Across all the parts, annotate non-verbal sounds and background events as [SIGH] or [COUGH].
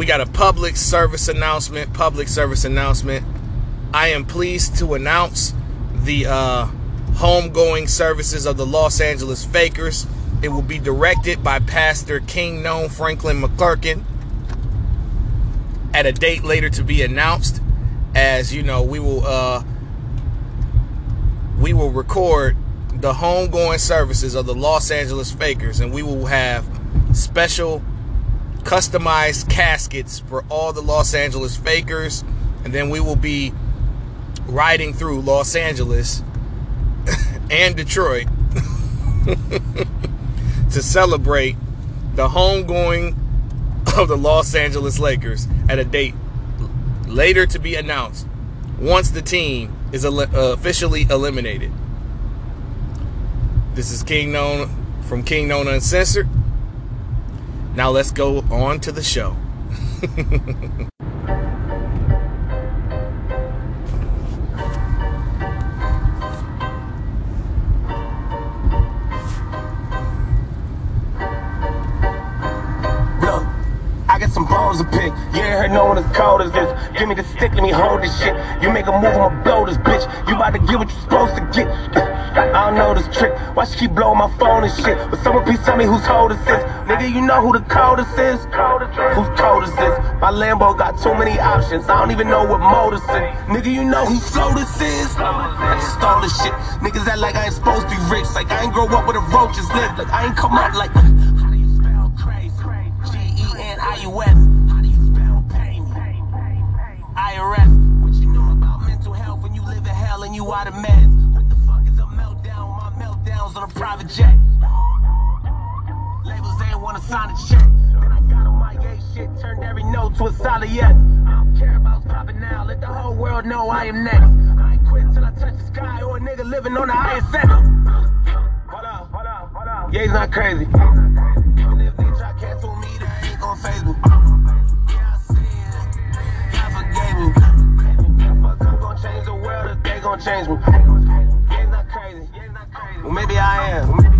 we got a public service announcement. Public service announcement. I am pleased to announce the uh, homegoing services of the Los Angeles Fakers. It will be directed by Pastor King Known Franklin McClurkin at a date later to be announced. As you know, we will uh, we will record the homegoing services of the Los Angeles Fakers, and we will have special customized caskets for all the Los Angeles Fakers, and then we will be riding through Los Angeles [LAUGHS] and Detroit [LAUGHS] to celebrate the homegoing of the Los Angeles Lakers at a date later to be announced once the team is uh, officially eliminated. This is Kingknown from Kingknown Uncensored. Now let's go on to the show. Look, I got some balls to pick. Ain't heard no one as cold as this. Give me the stick, let me hold this shit. You make a move, I'ma blow this bitch. You about to get what you're supposed to get. I don't know this trick. Why she keep blowing my phone and shit? But someone please tell me whose hold this is. Nigga, you know who the coldest is? Whose coldest is? My Lambo got too many options. I don't even know what motors in. Nigga, you know who slow this is? I just stole this shit. Niggas act like I ain't supposed to be rich. Like I ain't grow up where the roaches live. Like I ain't come up like. How do you spell crazy? G E N I U S. How do you spell pain? IRS. What you know about mental health when you live in hell and you out of meltdowns on a private jet. Labels ain't wanna sign a check. Then I got on my gay shit, turned every no to a solid yes. I don't care about popping now. Let the whole world know I am next. I ain't quit till I touch the sky or a nigga living on the ISS. Hold up, hold up, hold up. He's not crazy. Even if they try cancel me, they ain't gon' gon' change the world if they gon' change me. Yeah, not crazy. Well, maybe I am.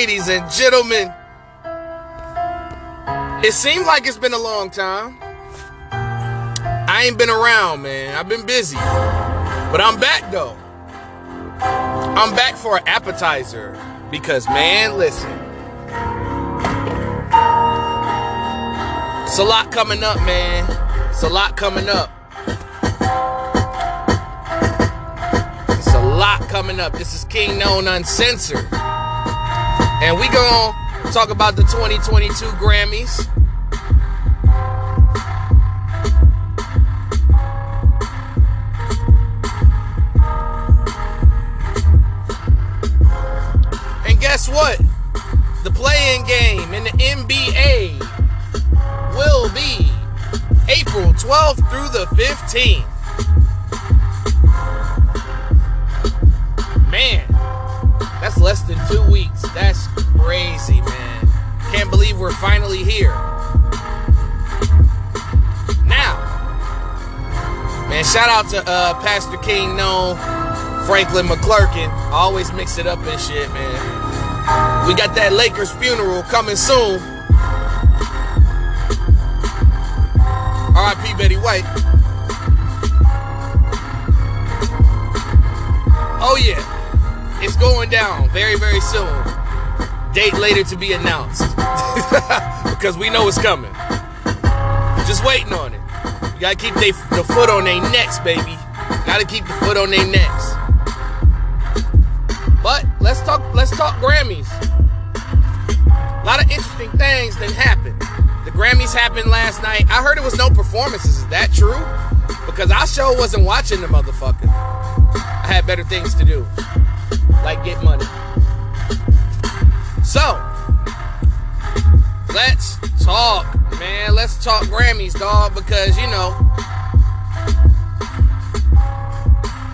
Ladies, and gentlemen, it seems like it's been a long time. I ain't been around, man. I've been busy. But I'm back though. I'm back for an appetizer because, man, listen. It's a lot coming up, man. It's a lot coming up. It's a lot coming up. This is Kingknown Uncensored. And we gonna talk about the 2022 Grammys. And guess what? The play-in game in the NBA will be April 12th through the 15th. Less than two weeks. That's crazy, man. Can't believe we're finally here. Now, man, shout out to uh, Pastor Kingknown, Franklin McClurkin. I always mix it up and shit, man. We got that Lakers funeral coming soon. R.I.P. Betty White. Oh yeah. It's going down very, very soon. Date later to be announced. [LAUGHS] because we know it's coming. Just waiting on it. You gotta keep they, the foot on their necks, baby. Gotta keep the foot on their necks. But let's talk let's talk Grammys. A lot of interesting things that happened. The Grammys happened last night. I heard it was no performances. Is that true? Because I sure wasn't watching the motherfucker. I had better things to do like get money. So, let's talk, man. Let's talk Grammys, dog, because you know,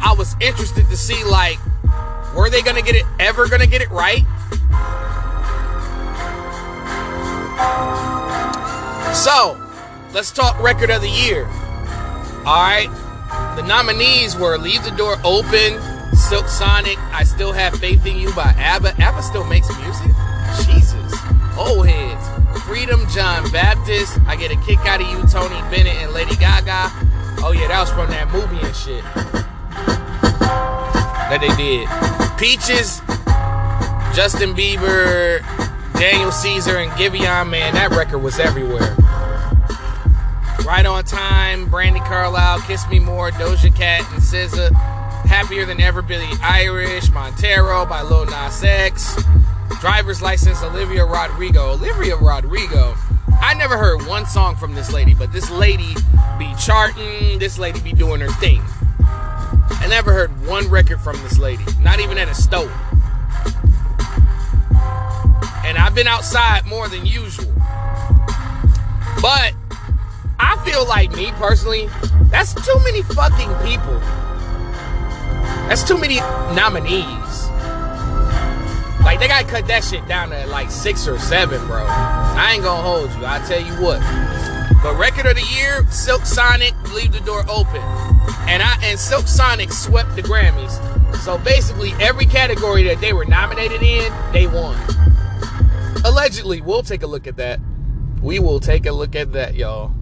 I was interested to see like, were they gonna get it ever gonna get it right? So, let's talk record of the year. All right, the nominees were "Leave the Door Open," Silk Sonic, "I Still Have Faith in You" by ABBA. ABBA still makes music. Jesus, old heads. Freedom, John Baptist. I get a kick out of you, Tony Bennett and Lady Gaga. Oh yeah, that was from that movie and shit that they did. Peaches, Justin Bieber, Daniel Caesar, and Giveon. Man, that record was everywhere. Right on time, Brandi Carlile, Kiss Me More, Doja Cat and SZA. Happier Than Ever, Billie Eilish, Montero by Lil Nas X. Driver's License, Olivia Rodrigo. Olivia Rodrigo. I never heard one song from this lady, but this lady be charting, this lady be doing her thing. I never heard one record from this lady, not even at a store. And I've been outside more than usual. But I feel like me personally, that's too many fucking people. That's too many nominees. Like they gotta cut that shit down to like six or seven, bro. I ain't gonna hold you. I tell you what. But record of the year, Silk Sonic, Leave the Door Open. And I and Silk Sonic swept the Grammys. So basically every category that they were nominated in, they won. Allegedly, we'll take a look at that. We will take a look at that, y'all.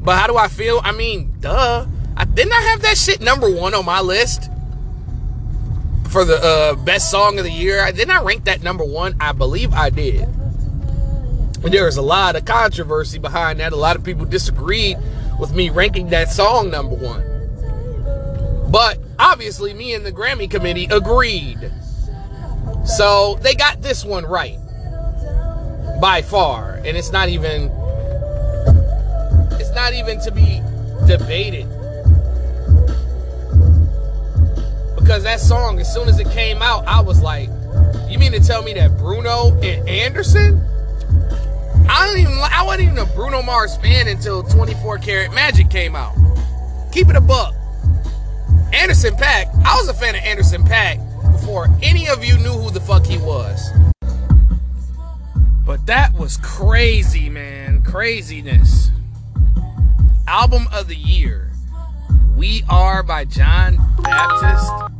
But how do I feel? I mean, duh. I didn't I have that shit number one on my list for the uh, best song of the year. I did not rank that number one. I believe I did. And there was a lot of controversy behind that. A lot of people disagreed with me ranking that song number one. But obviously, me and the Grammy committee agreed. So they got this one right by far. And it's not even it's not even to be debated. Because that song, as soon as it came out, I was like, you mean to tell me that Bruno and Anderson? I don't even I wasn't even a Bruno Mars fan until 24 Karat Magic came out. Keep it a buck. Anderson Paak, I was a fan of Anderson Paak before any of you knew who the fuck he was. But that was crazy, man. Craziness. Album of the year. We Are by John Baptist.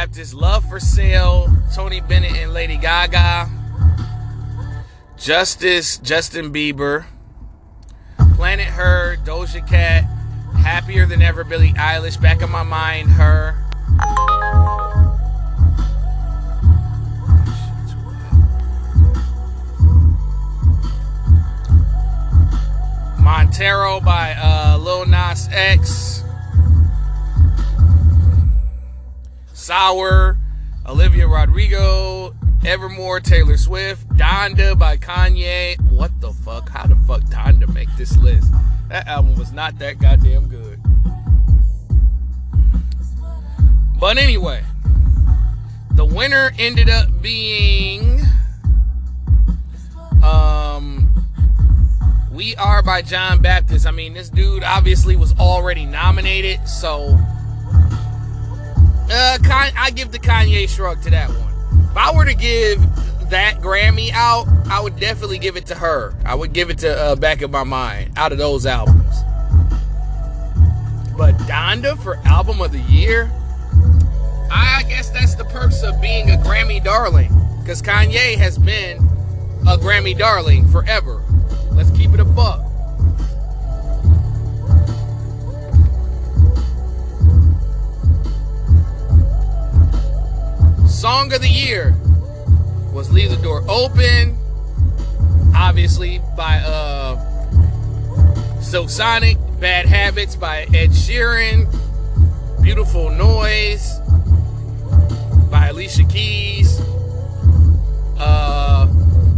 Baptist, Love for Sale, Tony Bennett and Lady Gaga. Justice, Justin Bieber. Planet Her, Doja Cat. Happier Than Ever, Billie Eilish. Back in My Mind, Her. Montero by uh, Lil Nas X. Sour, Olivia Rodrigo, Evermore, Taylor Swift, Donda by Kanye. What the fuck? How the fuck Donda make this list? That album was not that goddamn good. But anyway, the winner ended up being um We Are by John Baptist. I mean, this dude obviously was already nominated, so uh, I give the Kanye shrug to that one. If I were to give that Grammy out, I would definitely give it to her. I would give it to uh, Back in My Mind out of those albums. But Donda for Album of the Year, I guess that's the perks of being a Grammy darling. Because Kanye has been a Grammy darling forever. Let's keep it a buck. Song of the Year was Leave the Door Open, obviously by uh Silk Sonic, Bad Habits by Ed Sheeran, Beautiful Noise by Alicia Keys, uh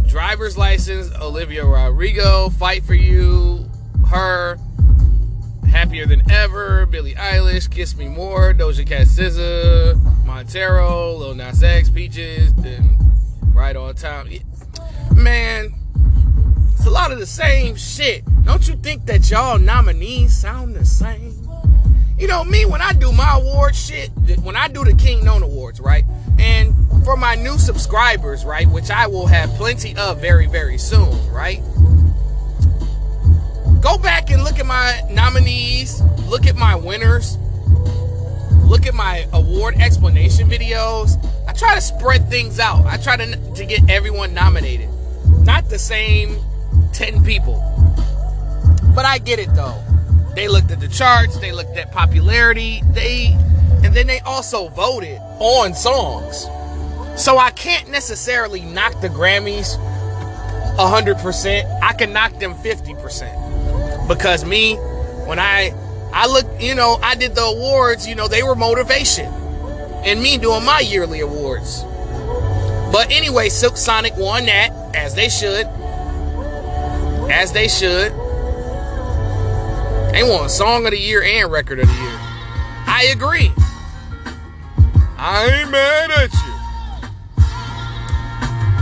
Driver's License, Olivia Rodrigo, Fight for You, Her, Happier Than Ever, Billie Eilish, Kiss Me More, Doja Cat SZA, Montero, Lil Nas X, Peaches, then Right on Time. Man, it's a lot of the same shit. Don't you think that y'all nominees sound the same? You know, me, when I do my award shit, when I do the Kingknown Awards, right? And for my new subscribers, right, which I will have plenty of very, very soon, right? Go back and look at my nominees, look at my winners, look at my award explanation videos. I try to spread things out. I try to, to get everyone nominated. Not the same 10 people. But I get it though. They looked at the charts, they looked at popularity, they and then they also voted on songs. So I can't necessarily knock the Grammys 100%. I can knock them 50%. Because me when I I look, you know, I did the awards, you know, they were motivation. And me doing my yearly awards. But anyway, Silk Sonic won that as they should. As they should. They won Song of the Year and Record of the Year. I agree. I ain't mad at you.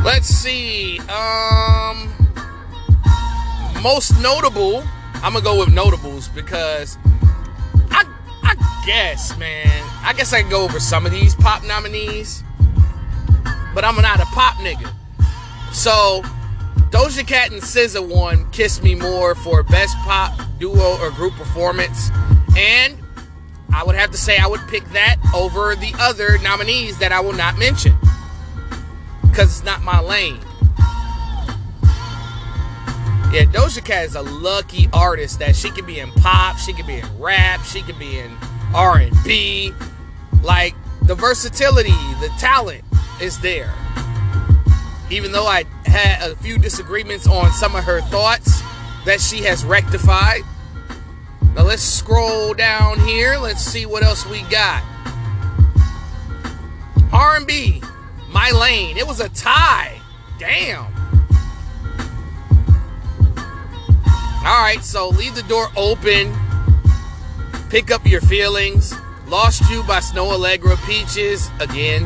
Let's see. Um, most notable. I'm gonna go with notables because guess, man. I guess I can go over some of these pop nominees, but I'm not a pop nigga. So Doja Cat and SZA won "Kiss Me More" for best pop duo or group performance, and I would have to say I would pick that over the other nominees that I will not mention because it's not my lane. Yeah, Doja Cat is a lucky artist that she can be in pop, she can be in rap, she can be in R&B. Like the versatility, the talent is there. Even though I had a few disagreements on some of her thoughts that she has rectified. Now let's scroll down here. Let's see what else we got. R&B, My Lane. It was a tie. Damn. All right, so leave the door open. Pick up your feelings. Lost You by Snoh Aalegra, Peaches again.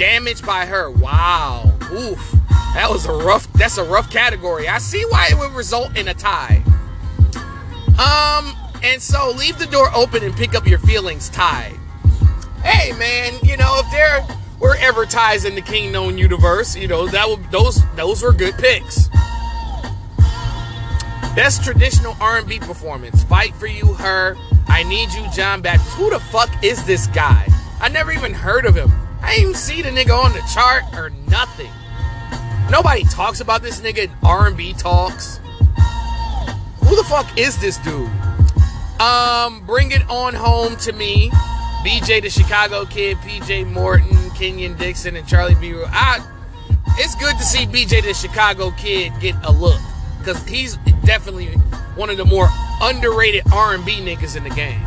Damaged by her. Wow. Oof. That was a rough. That's a rough category. I see why it would result in a tie. Um, and so leave the door open and pick up your feelings tied. Hey man, you know if there were ever ties in the Kingknown universe, you know that would those those were good picks. Best traditional R&B performance: "Fight for You," "Her," "I Need You," John Baptist. Who the fuck is this guy? I never even heard of him. I ain't even see the nigga on the chart or nothing. Nobody talks about this nigga in R&B talks. Who the fuck is this dude? Um, bring it on home to me. BJ the Chicago Kid, PJ Morton, Kenyon Dixon, and Charlie B. I, it's good to see BJ the Chicago Kid get a look because he's definitely one of the more underrated R&B niggas in the game.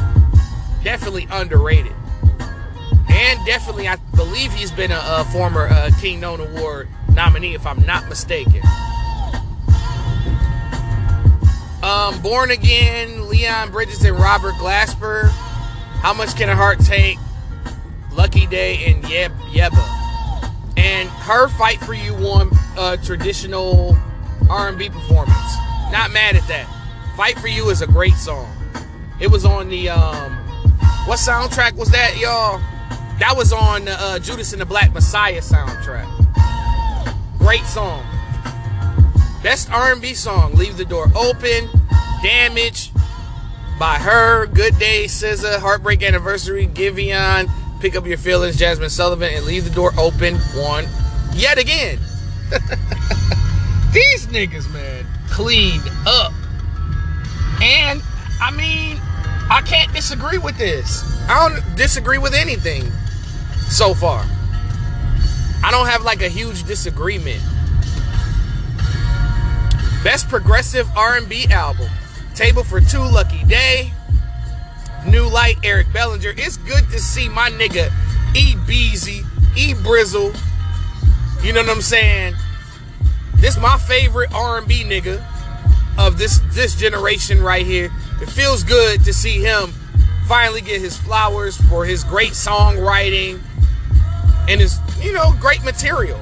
Definitely underrated, and definitely I believe he's been a, a former uh, Kingknown Award nominee, if I'm not mistaken. Um, Born Again, Leon Bridges and Robert Glasper. How much can a heart take? Lucky Daye and Yeb Yebba. And her Fight for You won a traditional R&B performance. Not mad at that. Fight for You is a great song. It was on the um, what soundtrack was that, y'all? That was on the uh, Judas and the Black Messiah soundtrack. Great song. Best R&B song, Leave the Door Open, Damage by her, Good Day, SZA, Heartbreak Anniversary, Giveon, Pick Up Your Feelings, Jazmine Sullivan, and Leave the Door Open won yet again. [LAUGHS] These niggas, man, cleaned up. And, I mean, I can't disagree with this. I don't disagree with anything so far. I don't have like a huge disagreement. Best progressive R&B album. Table for Two, Lucky Daye. New Light, Eric Bellinger. It's good to see my nigga E Beezy, E Brizzle. You know what I'm saying? This my favorite R&B nigga of this this generation right here. It feels good to see him finally get his flowers for his great songwriting and his, you know, great material.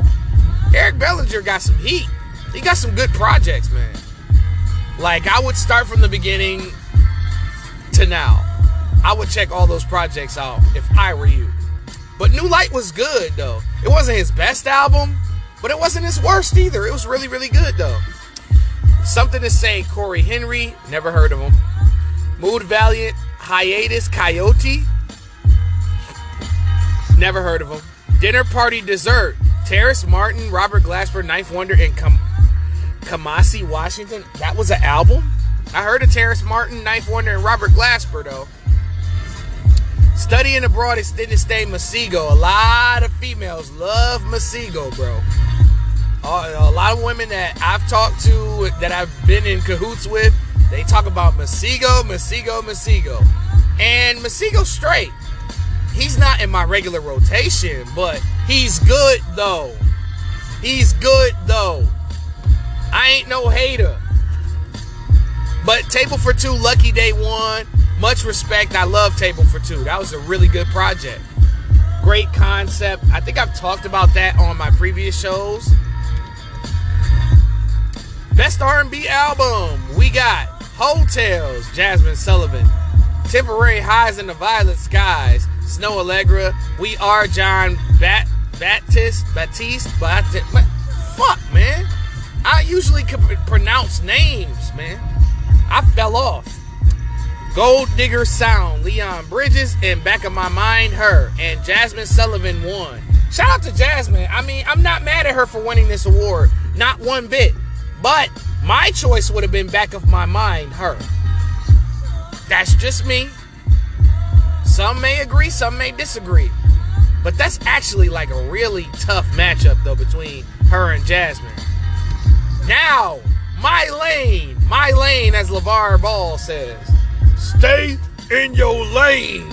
Eric Bellinger got some heat. He got some good projects, man. Like I would start from the beginning to now. I would check all those projects out if I were you. But New Light was good though. It wasn't his best album, but it wasn't his worst either. It was really, really good though. Something to say, Cory Henry, never heard of him. Mood Valiant, Hiatus Kaiyote, never heard of him. Dinner Party Dessert, Terrace Martin, Robert Glasper, 9th Wonder, and Kam- Kamasi Washington. That was an album? I heard of Terrace Martin, 9th Wonder, and Robert Glasper though. Studying abroad, extended stay, Masego. A lot of females love Masego, bro. A lot of women that I've talked to, that I've been in cahoots with, they talk about Masego, Masego, Masego. And Masego's straight. He's not in my regular rotation, but he's good though. He's good though. I ain't no hater. But Table for Two, Lucky Daye won, much respect. I love Table for Two. That was a really good project. Great concept. I think I've talked about that on my previous shows. Best R&B album. We got Hotels, Jazmine Sullivan. Temporary Highs in the Violet Skies, Snoh Aalegra. We are John Bat Baptiste Baptiste Baptiste. Fuck, man. I usually can pronounce names, man. I fell off. Gold Digger Sound, Leon Bridges, and Back of My Mind, her. And Jazmine Sullivan won. Shout out to Jazmine. I mean, I'm not mad at her for winning this award. Not one bit. But my choice would have been Back of My Mind, her. That's just me. Some may agree, some may disagree. But that's actually like a really tough matchup, though, between her and Jazmine. Now, my lane. My lane, as LaVar Ball says. Stay in your lane.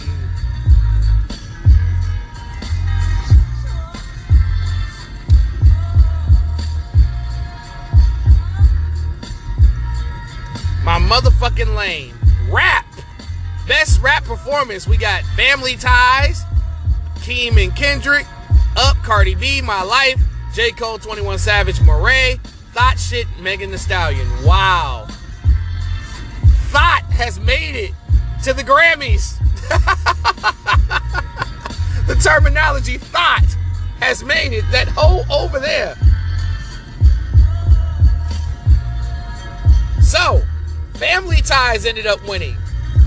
Motherfucking lane. Rap. Best rap performance. We got Family Ties, Keem and Kendrick, Up, Cardi B, My Life, J. Cole, 21 Savage, Morray, Thot Shit, Megan Thee Stallion. Wow thought has made it to the Grammys. [LAUGHS] the terminology thought has made it. That hole over there. So, Family Ties ended up winning.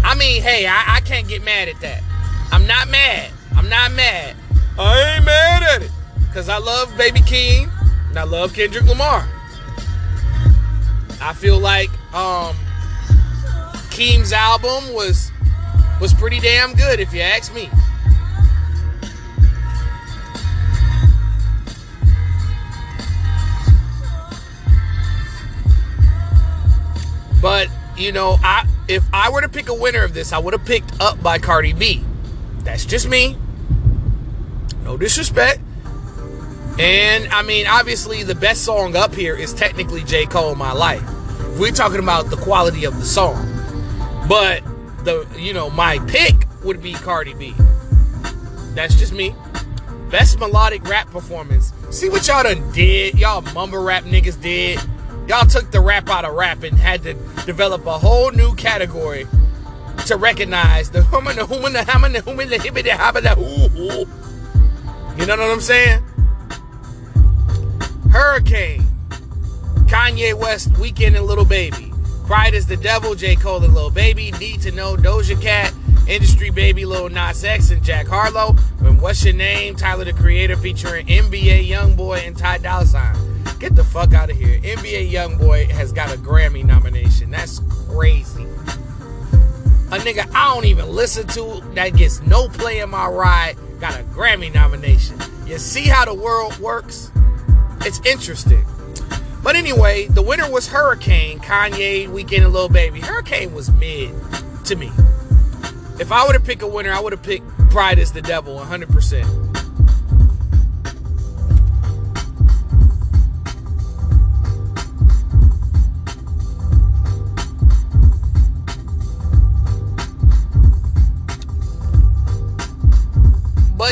I mean, hey, I, I can't get mad at that. I'm not mad. I'm not mad. I ain't mad at it. Because I love Baby Keem and I love Kendrick Lamar. I feel like um, Keem's album was was pretty damn good, if you ask me. But you know, I if I were to pick a winner of this, I would have picked Up by Cardi B. That's just me. No disrespect. And I mean, obviously, the best song up here is technically J. Cole, My Life. We're talking about the quality of the song. But the you know my pick would be Cardi B. That's just me. Best melodic rap performance. See what y'all done did? Y'all mumble rap niggas did. Y'all took the rap out of rap and had to develop a whole new category to recognize the human, the human, the hammer, the human, the hibbity, habba, the hoo You know what I'm saying? Hurricane, Kanye West, Weeknd, and Lil Baby. Pride is the Devil, J. Cole and Lil Baby, Need to Know, Doja Cat, Industry Baby, Lil Nas X, and Jack Harlow. And What's Your Name, Tyler the Creator featuring NBA Youngboy and Ty Dolla Sign. Get the fuck out of here. NBA Youngboy has got a Grammy nomination. That's crazy. A nigga I don't even listen to that gets no play in my ride got a Grammy nomination. You see how the world works? It's interesting. But anyway, the winner was Hurricane, Kanye, Weeknd, and Lil Baby. Hurricane was mid to me. If I were to pick a winner, I would have picked Pride is the Devil 100%.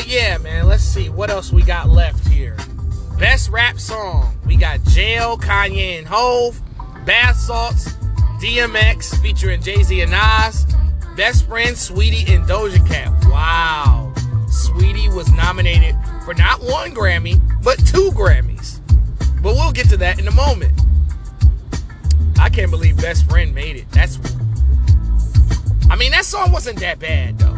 But yeah, man, let's see what else we got left here. Best rap song. We got Jail, Kanye and Hov, Bath Salts, DMX featuring Jay-Z and Nas, Best Friend, Sweetie, and Doja Cat. Wow. Sweetie was nominated for not one Grammy, but two Grammys. But we'll get to that in a moment. I can't believe Best Friend made it. That's I mean, that song wasn't that bad though.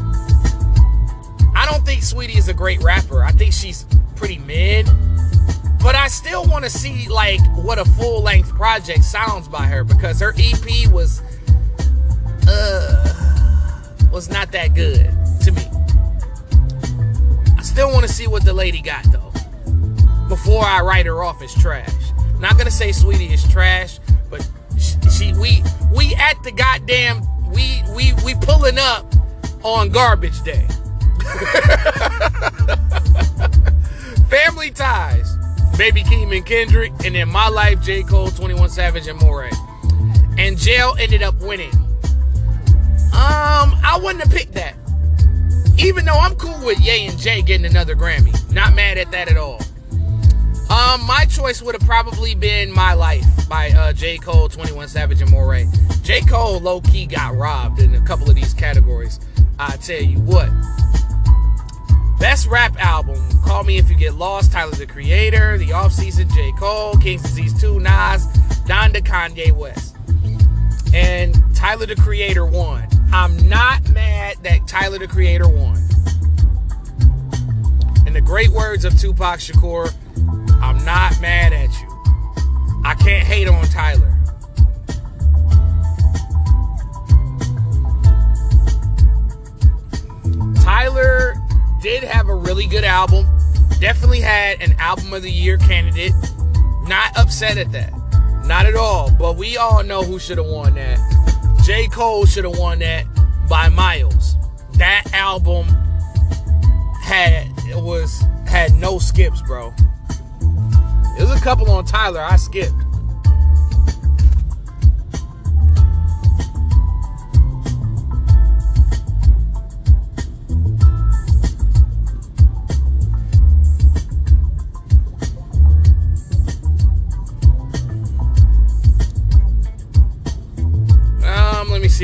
I don't think Sweetie is a great rapper. I think she's pretty mid. But I still want to see like what a full length project sounds by her because her EP was uh was not that good to me. I still want to see what the lady got though before I write her off as trash. Not gonna say Sweetie is trash, but she, she we we at the goddamn we we we pulling up on garbage day. [LAUGHS] Family ties. Baby Keem and Kendrick, and then My Life, J. Cole, 21 Savage, and Morray. And Jail ended up winning. Um, I wouldn't have picked that. Even though I'm cool with Ye and Jay getting another Grammy. Not mad at that at all. Um, my choice would have probably been My Life by uh, J. Cole, 21 Savage, and Morray. J. Cole low key got robbed in a couple of these categories. I tell you what. Best rap album Call Me If You Get Lost, Tyler the Creator, The Off Season, J. Cole, King's Disease 2, Nas, Donda, Kanye West. And Tyler the Creator won. I'm not mad that Tyler the Creator won. In the great words of Tupac Shakur, I'm not mad at you. I can't hate on Tyler. Tyler did have a really good album. Definitely had an album of the year candidate. Not upset at that. Not at all. But we all know who should have won that. J. Cole should have won that by miles. That album had it was had no skips, bro. There's a couple on Tyler I skipped.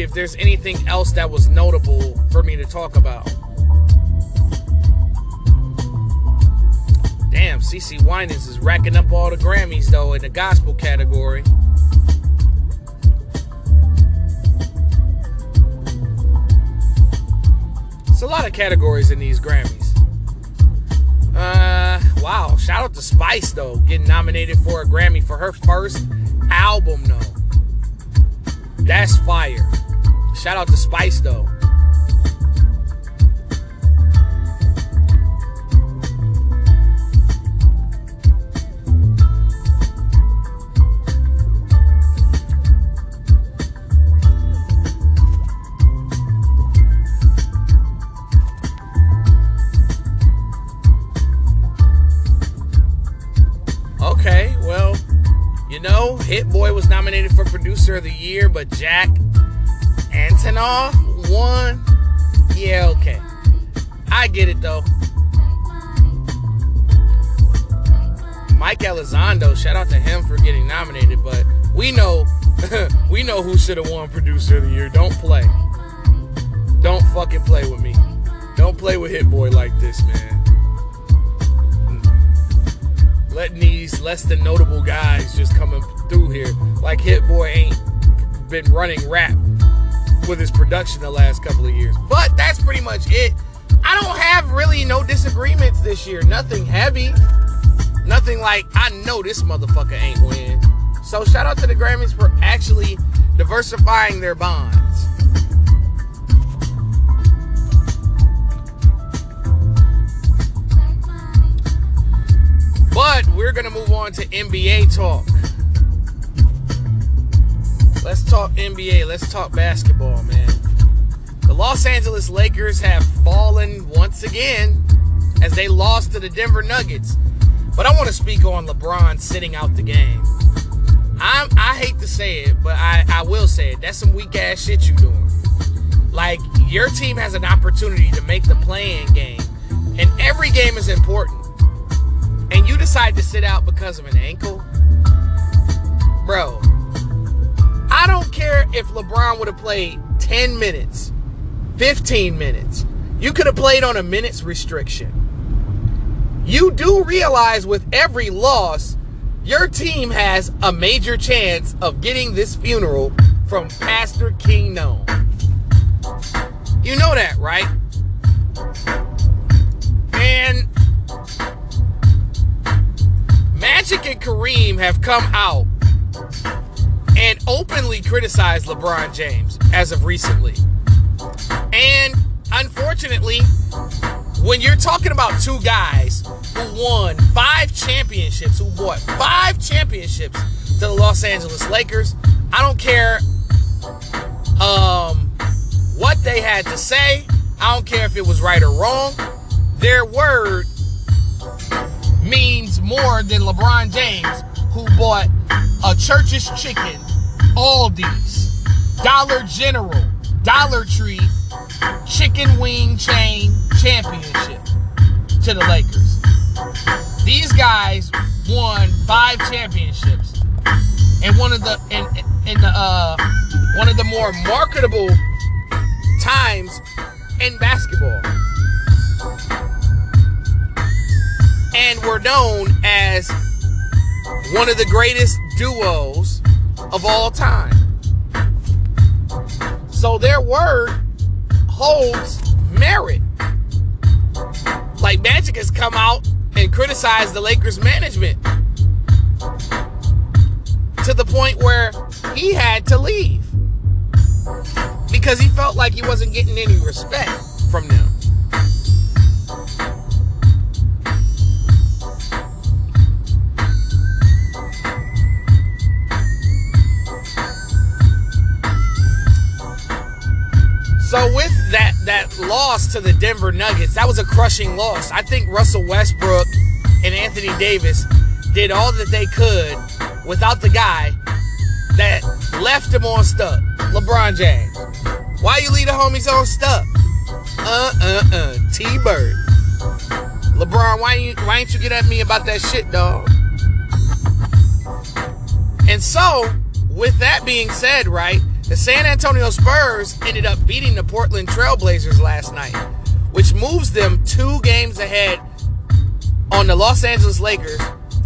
If there's anything else that was notable for me to talk about. Damn, CeCe Winans is racking up all the Grammys though in the gospel category. It's a lot of categories in these Grammys. Uh, wow. Shout out to Spice though, getting nominated for a Grammy for her first album though. That's fire. Shout out to Spice though. Okay, well, you know, Hit Boy was nominated for Producer of the Year, but Jack Antonoff won. Yeah, okay. I get it though. Mike Elizondo, shout out to him for getting nominated, but we know [LAUGHS] we know who should have won Producer of the Year. Don't play. Don't fucking play with me. Don't play with Hit Boy like this, man. Hmm. Letting these less than notable guys just coming through here. Like Hit Boy ain't been running rap with his production the last couple of years. But that's pretty much it. I don't have really no disagreements this year. Nothing heavy. Nothing like I know this motherfucker ain't win. So shout out to the Grammys for actually diversifying their bonds. But we're gonna move on to NBA talk. Let's talk NBA. Let's talk basketball, man. The Los Angeles Lakers have fallen once again as they lost to the Denver Nuggets. But I want to speak on LeBron sitting out the game. I'm, I hate to say it, but I, I will say it. That's some weak ass shit you doing. Like, your team has an opportunity to make the play-in game. and every game is important, and you decide to sit out because of an ankle, bro, I don't care if LeBron would have played 10 minutes, 15 minutes. You could have played on a minute's restriction. You do realize with every loss, your team has a major chance of getting this funeral from Pastor Kingknown. You know that, right? And Magic and Kareem have come out openly criticized LeBron James as of recently. And unfortunately, when you're talking about two guys who won five championships, who bought five championships to the Los Angeles Lakers, I don't care um, what they had to say. I don't care if it was right or wrong. Their word means more than LeBron James, who bought a Church's Chicken, Aldi's, Dollar General, Dollar Tree, chicken wing chain championship to the Lakers. These guys won five championships, and one of the in in the uh, one of the more marketable times in basketball, and were known as one of the greatest duos of all time. So their word holds merit. Like Magic has come out and criticized the Lakers management to the point where he had to leave because he felt like he wasn't getting any respect from them. So with that that loss to the Denver Nuggets, that was a crushing loss. I think Russell Westbrook and Anthony Davis did all that they could without the guy that left him on stuck, LeBron James. Why you leave the homies on stuck? Uh uh uh, T Bird. LeBron, why you why ain't you get at me about that shit, dog? And so, with that being said, right, the San Antonio Spurs ended up beating the Portland Trailblazers last night, which moves them two games ahead on the Los Angeles Lakers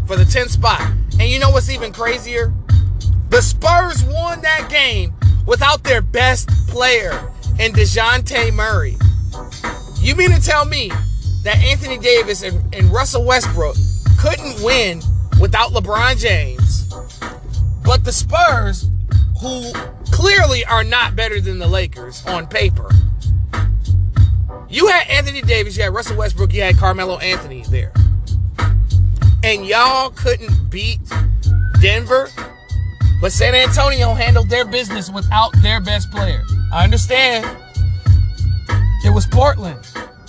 for the 10th spot. And you know what's even crazier? The Spurs won that game without their best player in DeJounte Murray. You mean to tell me that Anthony Davis and, and Russell Westbrook couldn't win without LeBron James, but the Spurs, who clearly are not better than the Lakers on paper, you had Anthony Davis, you had Russell Westbrook, you had Carmelo Anthony there. And y'all couldn't beat Denver but San Antonio handled their business without their best player. I understand it was Portland.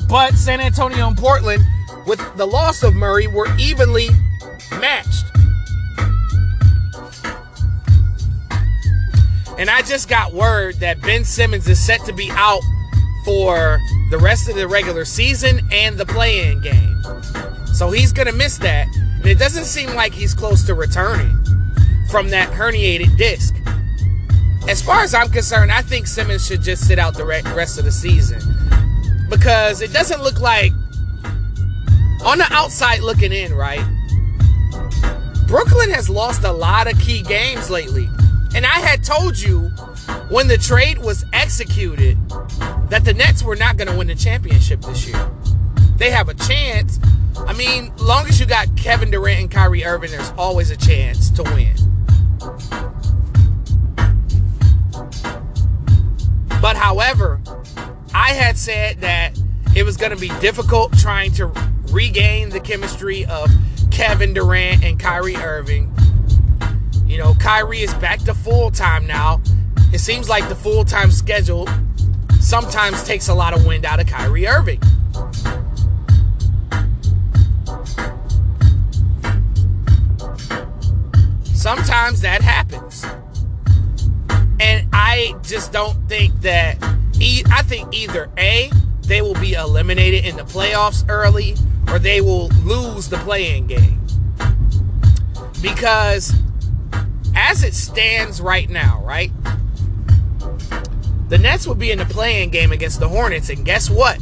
But San Antonio and Portland, with the loss of Murray, were evenly matched. And I just got word that Ben Simmons is set to be out for the rest of the regular season and the play in game. So he's going to miss that. And it doesn't seem like he's close to returning from that herniated disc. As far as I'm concerned, I think Simmons should just sit out the rest of the season because it doesn't look like, on the outside looking in, right? Brooklyn has lost a lot of key games lately. And I had told you when the trade was executed that the Nets were not going to win the championship this year. They have a chance. I mean, long as you got Kevin Durant and Kyrie Irving, there's always a chance to win. But however, I had said that it was going to be difficult trying to regain the chemistry of Kevin Durant and Kyrie Irving. You know, Kyrie is back to full time now. It seems like the full time schedule sometimes takes a lot of wind out of Kyrie Irving. Sometimes that happens. And I just don't think that. I think either A, they will be eliminated in the playoffs early or they will lose the play-in game. Because as it stands right now, right? The Nets would be in the play-in game against the Hornets and guess what?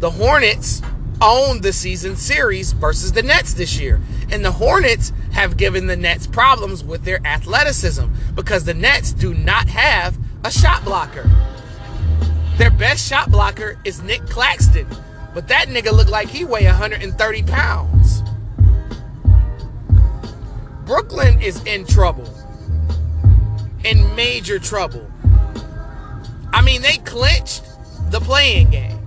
The Hornets own the season series versus the Nets this year. And the Hornets have given the Nets problems with their athleticism because the Nets do not have a shot blocker. Their best shot blocker is Nic Claxton, but that nigga looked like he weighed 130 pounds. Brooklyn is in trouble. In major trouble. I mean, they clinched the play-in game.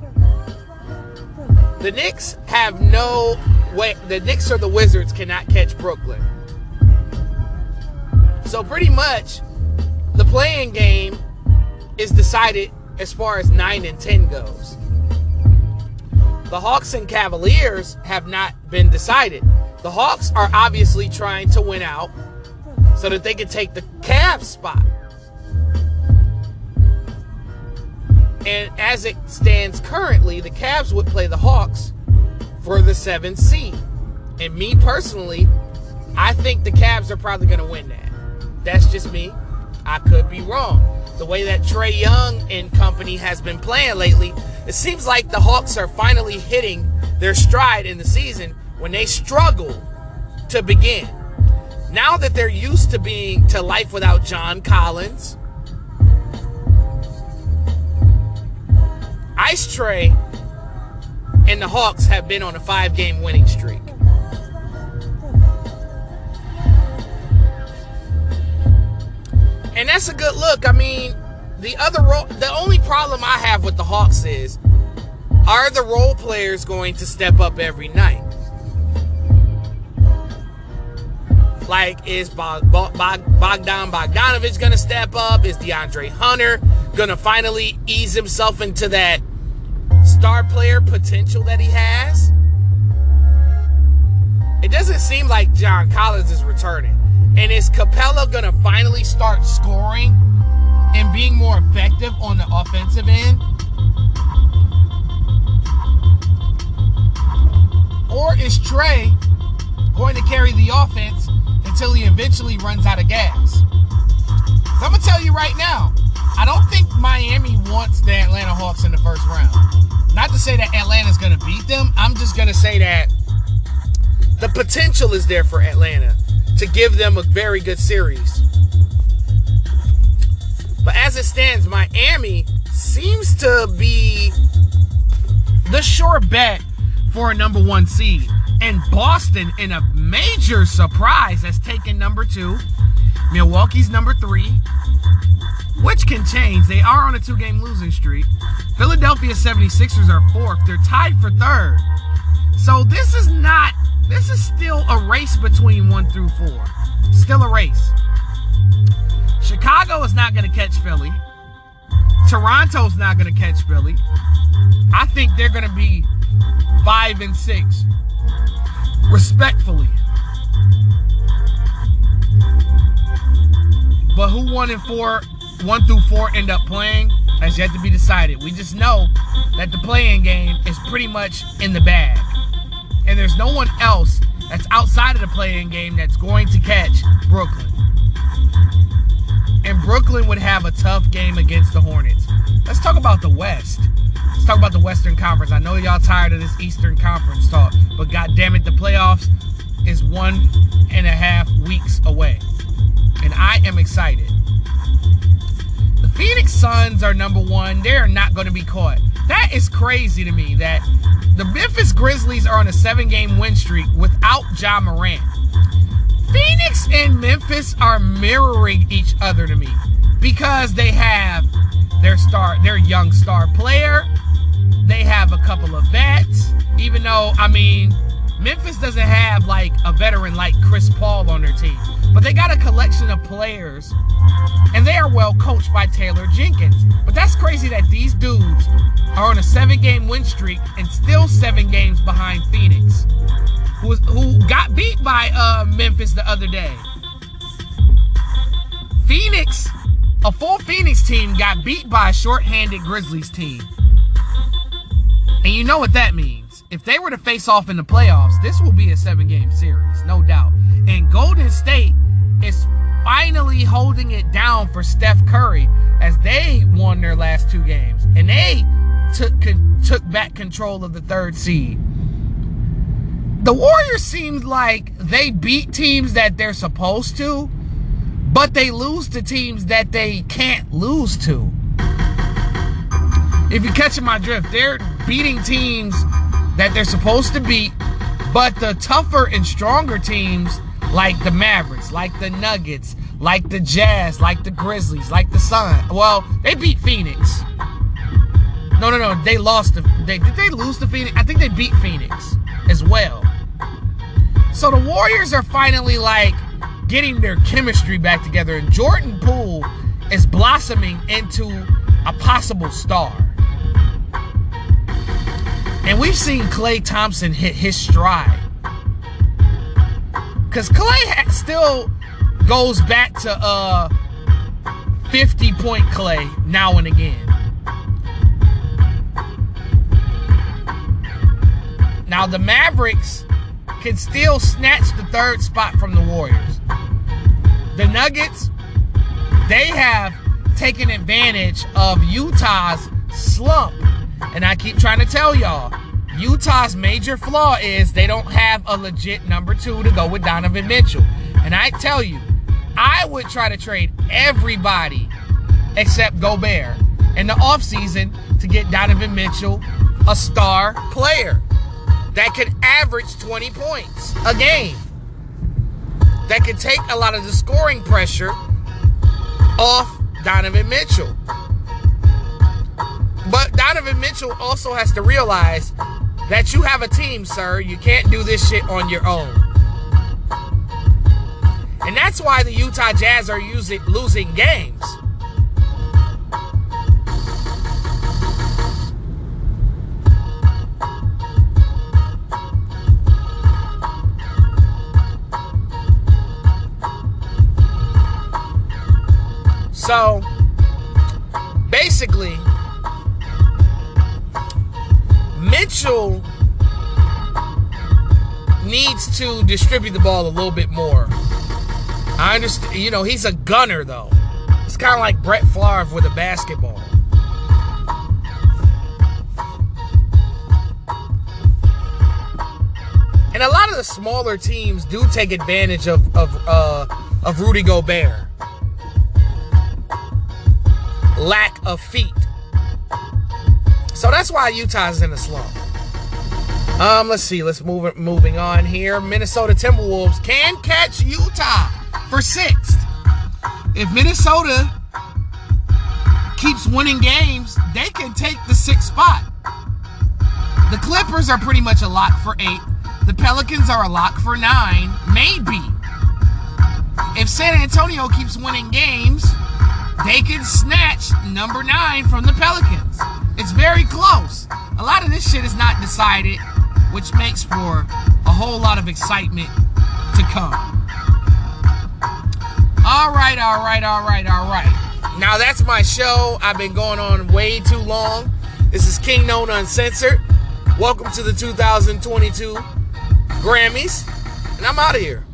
The Knicks have no way. The Knicks or the Wizards cannot catch Brooklyn. So pretty much, the play-in game is decided as far as 9 and 10 goes. The Hawks and Cavaliers have not been decided. The Hawks are obviously trying to win out so that they can take the Cavs spot. And as it stands currently, the Cavs would play the Hawks for the seventh seed. And me personally, I think the Cavs are probably going to win that. That's just me. I could be wrong. The way that Trae Young and company has been playing lately, it seems like the Hawks are finally hitting their stride in the season when they struggle to begin. Now that they're used to being to life without John Collins, Ice Trae and the Hawks have been on a five game winning streak. And that's a good look. I mean, the other role, the only problem I have with the Hawks is are the role players going to step up every night? Like, is Bogdan Bogdanovich going to step up? Is DeAndre Hunter going to finally ease himself into that star player potential that he has? It doesn't seem like John Collins is returning. And is Capela going to finally start scoring and being more effective on the offensive end? Or is Trae going to carry the offense until he eventually runs out of gas? I'm going to tell you right now, I don't think Miami wants the Atlanta Hawks in the first round. Not to say that Atlanta's going to beat them. I'm just going to say that the potential is there for Atlanta to give them a very good series. But as it stands, Miami seems to be the sure bet for a number one seed. And Boston, in a major surprise, has taken number two. Milwaukee's number three, which can change. They are on a two game losing streak. Philadelphia 76ers are fourth. They're tied for third. So this is not, this is still a race between one through four. Still a race. Chicago is not going to catch Philly. Toronto's not going to catch Philly. I think they're going to be five and six, respectfully. But who one and four, one through four end up playing has yet to be decided. We just know that the play-in game is pretty much in the bag. And there's no one else that's outside of the play-in game that's going to catch Brooklyn. And Brooklyn would have a tough game against the Hornets. Let's talk about the West. About the Western Conference. I know y'all tired of this Eastern Conference talk, but god damn it, the playoffs is one and a half weeks away. And I am excited. The Phoenix Suns are number one. They're not going to be caught. That is crazy to me that the Memphis Grizzlies are on a seven game win streak without Ja Morant. Phoenix and Memphis are mirroring each other to me because they have their star, their young star player. They have a couple of vets, even though, I mean, Memphis doesn't have like a veteran like Chris Paul on their team, but they got a collection of players and they are well coached by Taylor Jenkins. But that's crazy that these dudes are on a seven game win streak and still seven games behind Phoenix, who, was, who got beat by uh, Memphis the other day. Phoenix, a full Phoenix team, got beat by a short-handed Grizzlies team. And you know what that means. If they were to face off in the playoffs, this will be a seven game series, no doubt. And Golden State is finally holding it down for Steph Curry as they won their last two games. And they took, took back control of the third seed. The Warriors seemed like they beat teams that they're supposed to, but they lose to teams that they can't lose to. If you're catching my drift, they're beating teams that they're supposed to beat, but the tougher and stronger teams like the Mavericks, like the Nuggets, like the Jazz, like the Grizzlies, like the Sun. Well, they beat Phoenix. No, no, no. They lost. The, they did they lose to Phoenix? I think they beat Phoenix as well. So the Warriors are finally like getting their chemistry back together, and Jordan Poole is blossoming into a possible star. And we've seen Klay Thompson hit his stride. Because Klay still goes back to uh 50 point Klay now and again. Now the Mavericks can still snatch the third spot from the Warriors. The Nuggets, they have taken advantage of Utah's slump. And I keep trying to tell y'all, Utah's major flaw is they don't have a legit number two to go with Donovan Mitchell. And I tell you, I would try to trade everybody except Gobert in the offseason to get Donovan Mitchell a star player that could average 20 points a game. That could take a lot of the scoring pressure off Donovan Mitchell. But Donovan Mitchell also has to realize that you have a team, sir. You can't do this shit on your own. And that's why the Utah Jazz are using, losing games. So, basically, Mitchell needs to distribute the ball a little bit more. I understand, you know, he's a gunner though. It's kind of like Brett Favre with a basketball. And a lot of the smaller teams do take advantage of of uh, of Rudy Gobert. Lack of feet. So that's why Utah's in a slump. Um, let's see. Let's move. Moving on here. Minnesota Timberwolves can catch Utah for sixth. If Minnesota keeps winning games, they can take the sixth spot. The Clippers are pretty much a lock for eight. The Pelicans are a lock for nine, maybe. If San Antonio keeps winning games, they can snatch number nine from the Pelicans. It's very close. A lot of this shit is not decided, which makes for a whole lot of excitement to come. All right, all right, all right, all right. Now that's my show. I've been going on way too long. This is Kingknown Uncensored. Welcome to the 2022 Grammys. And I'm out of here.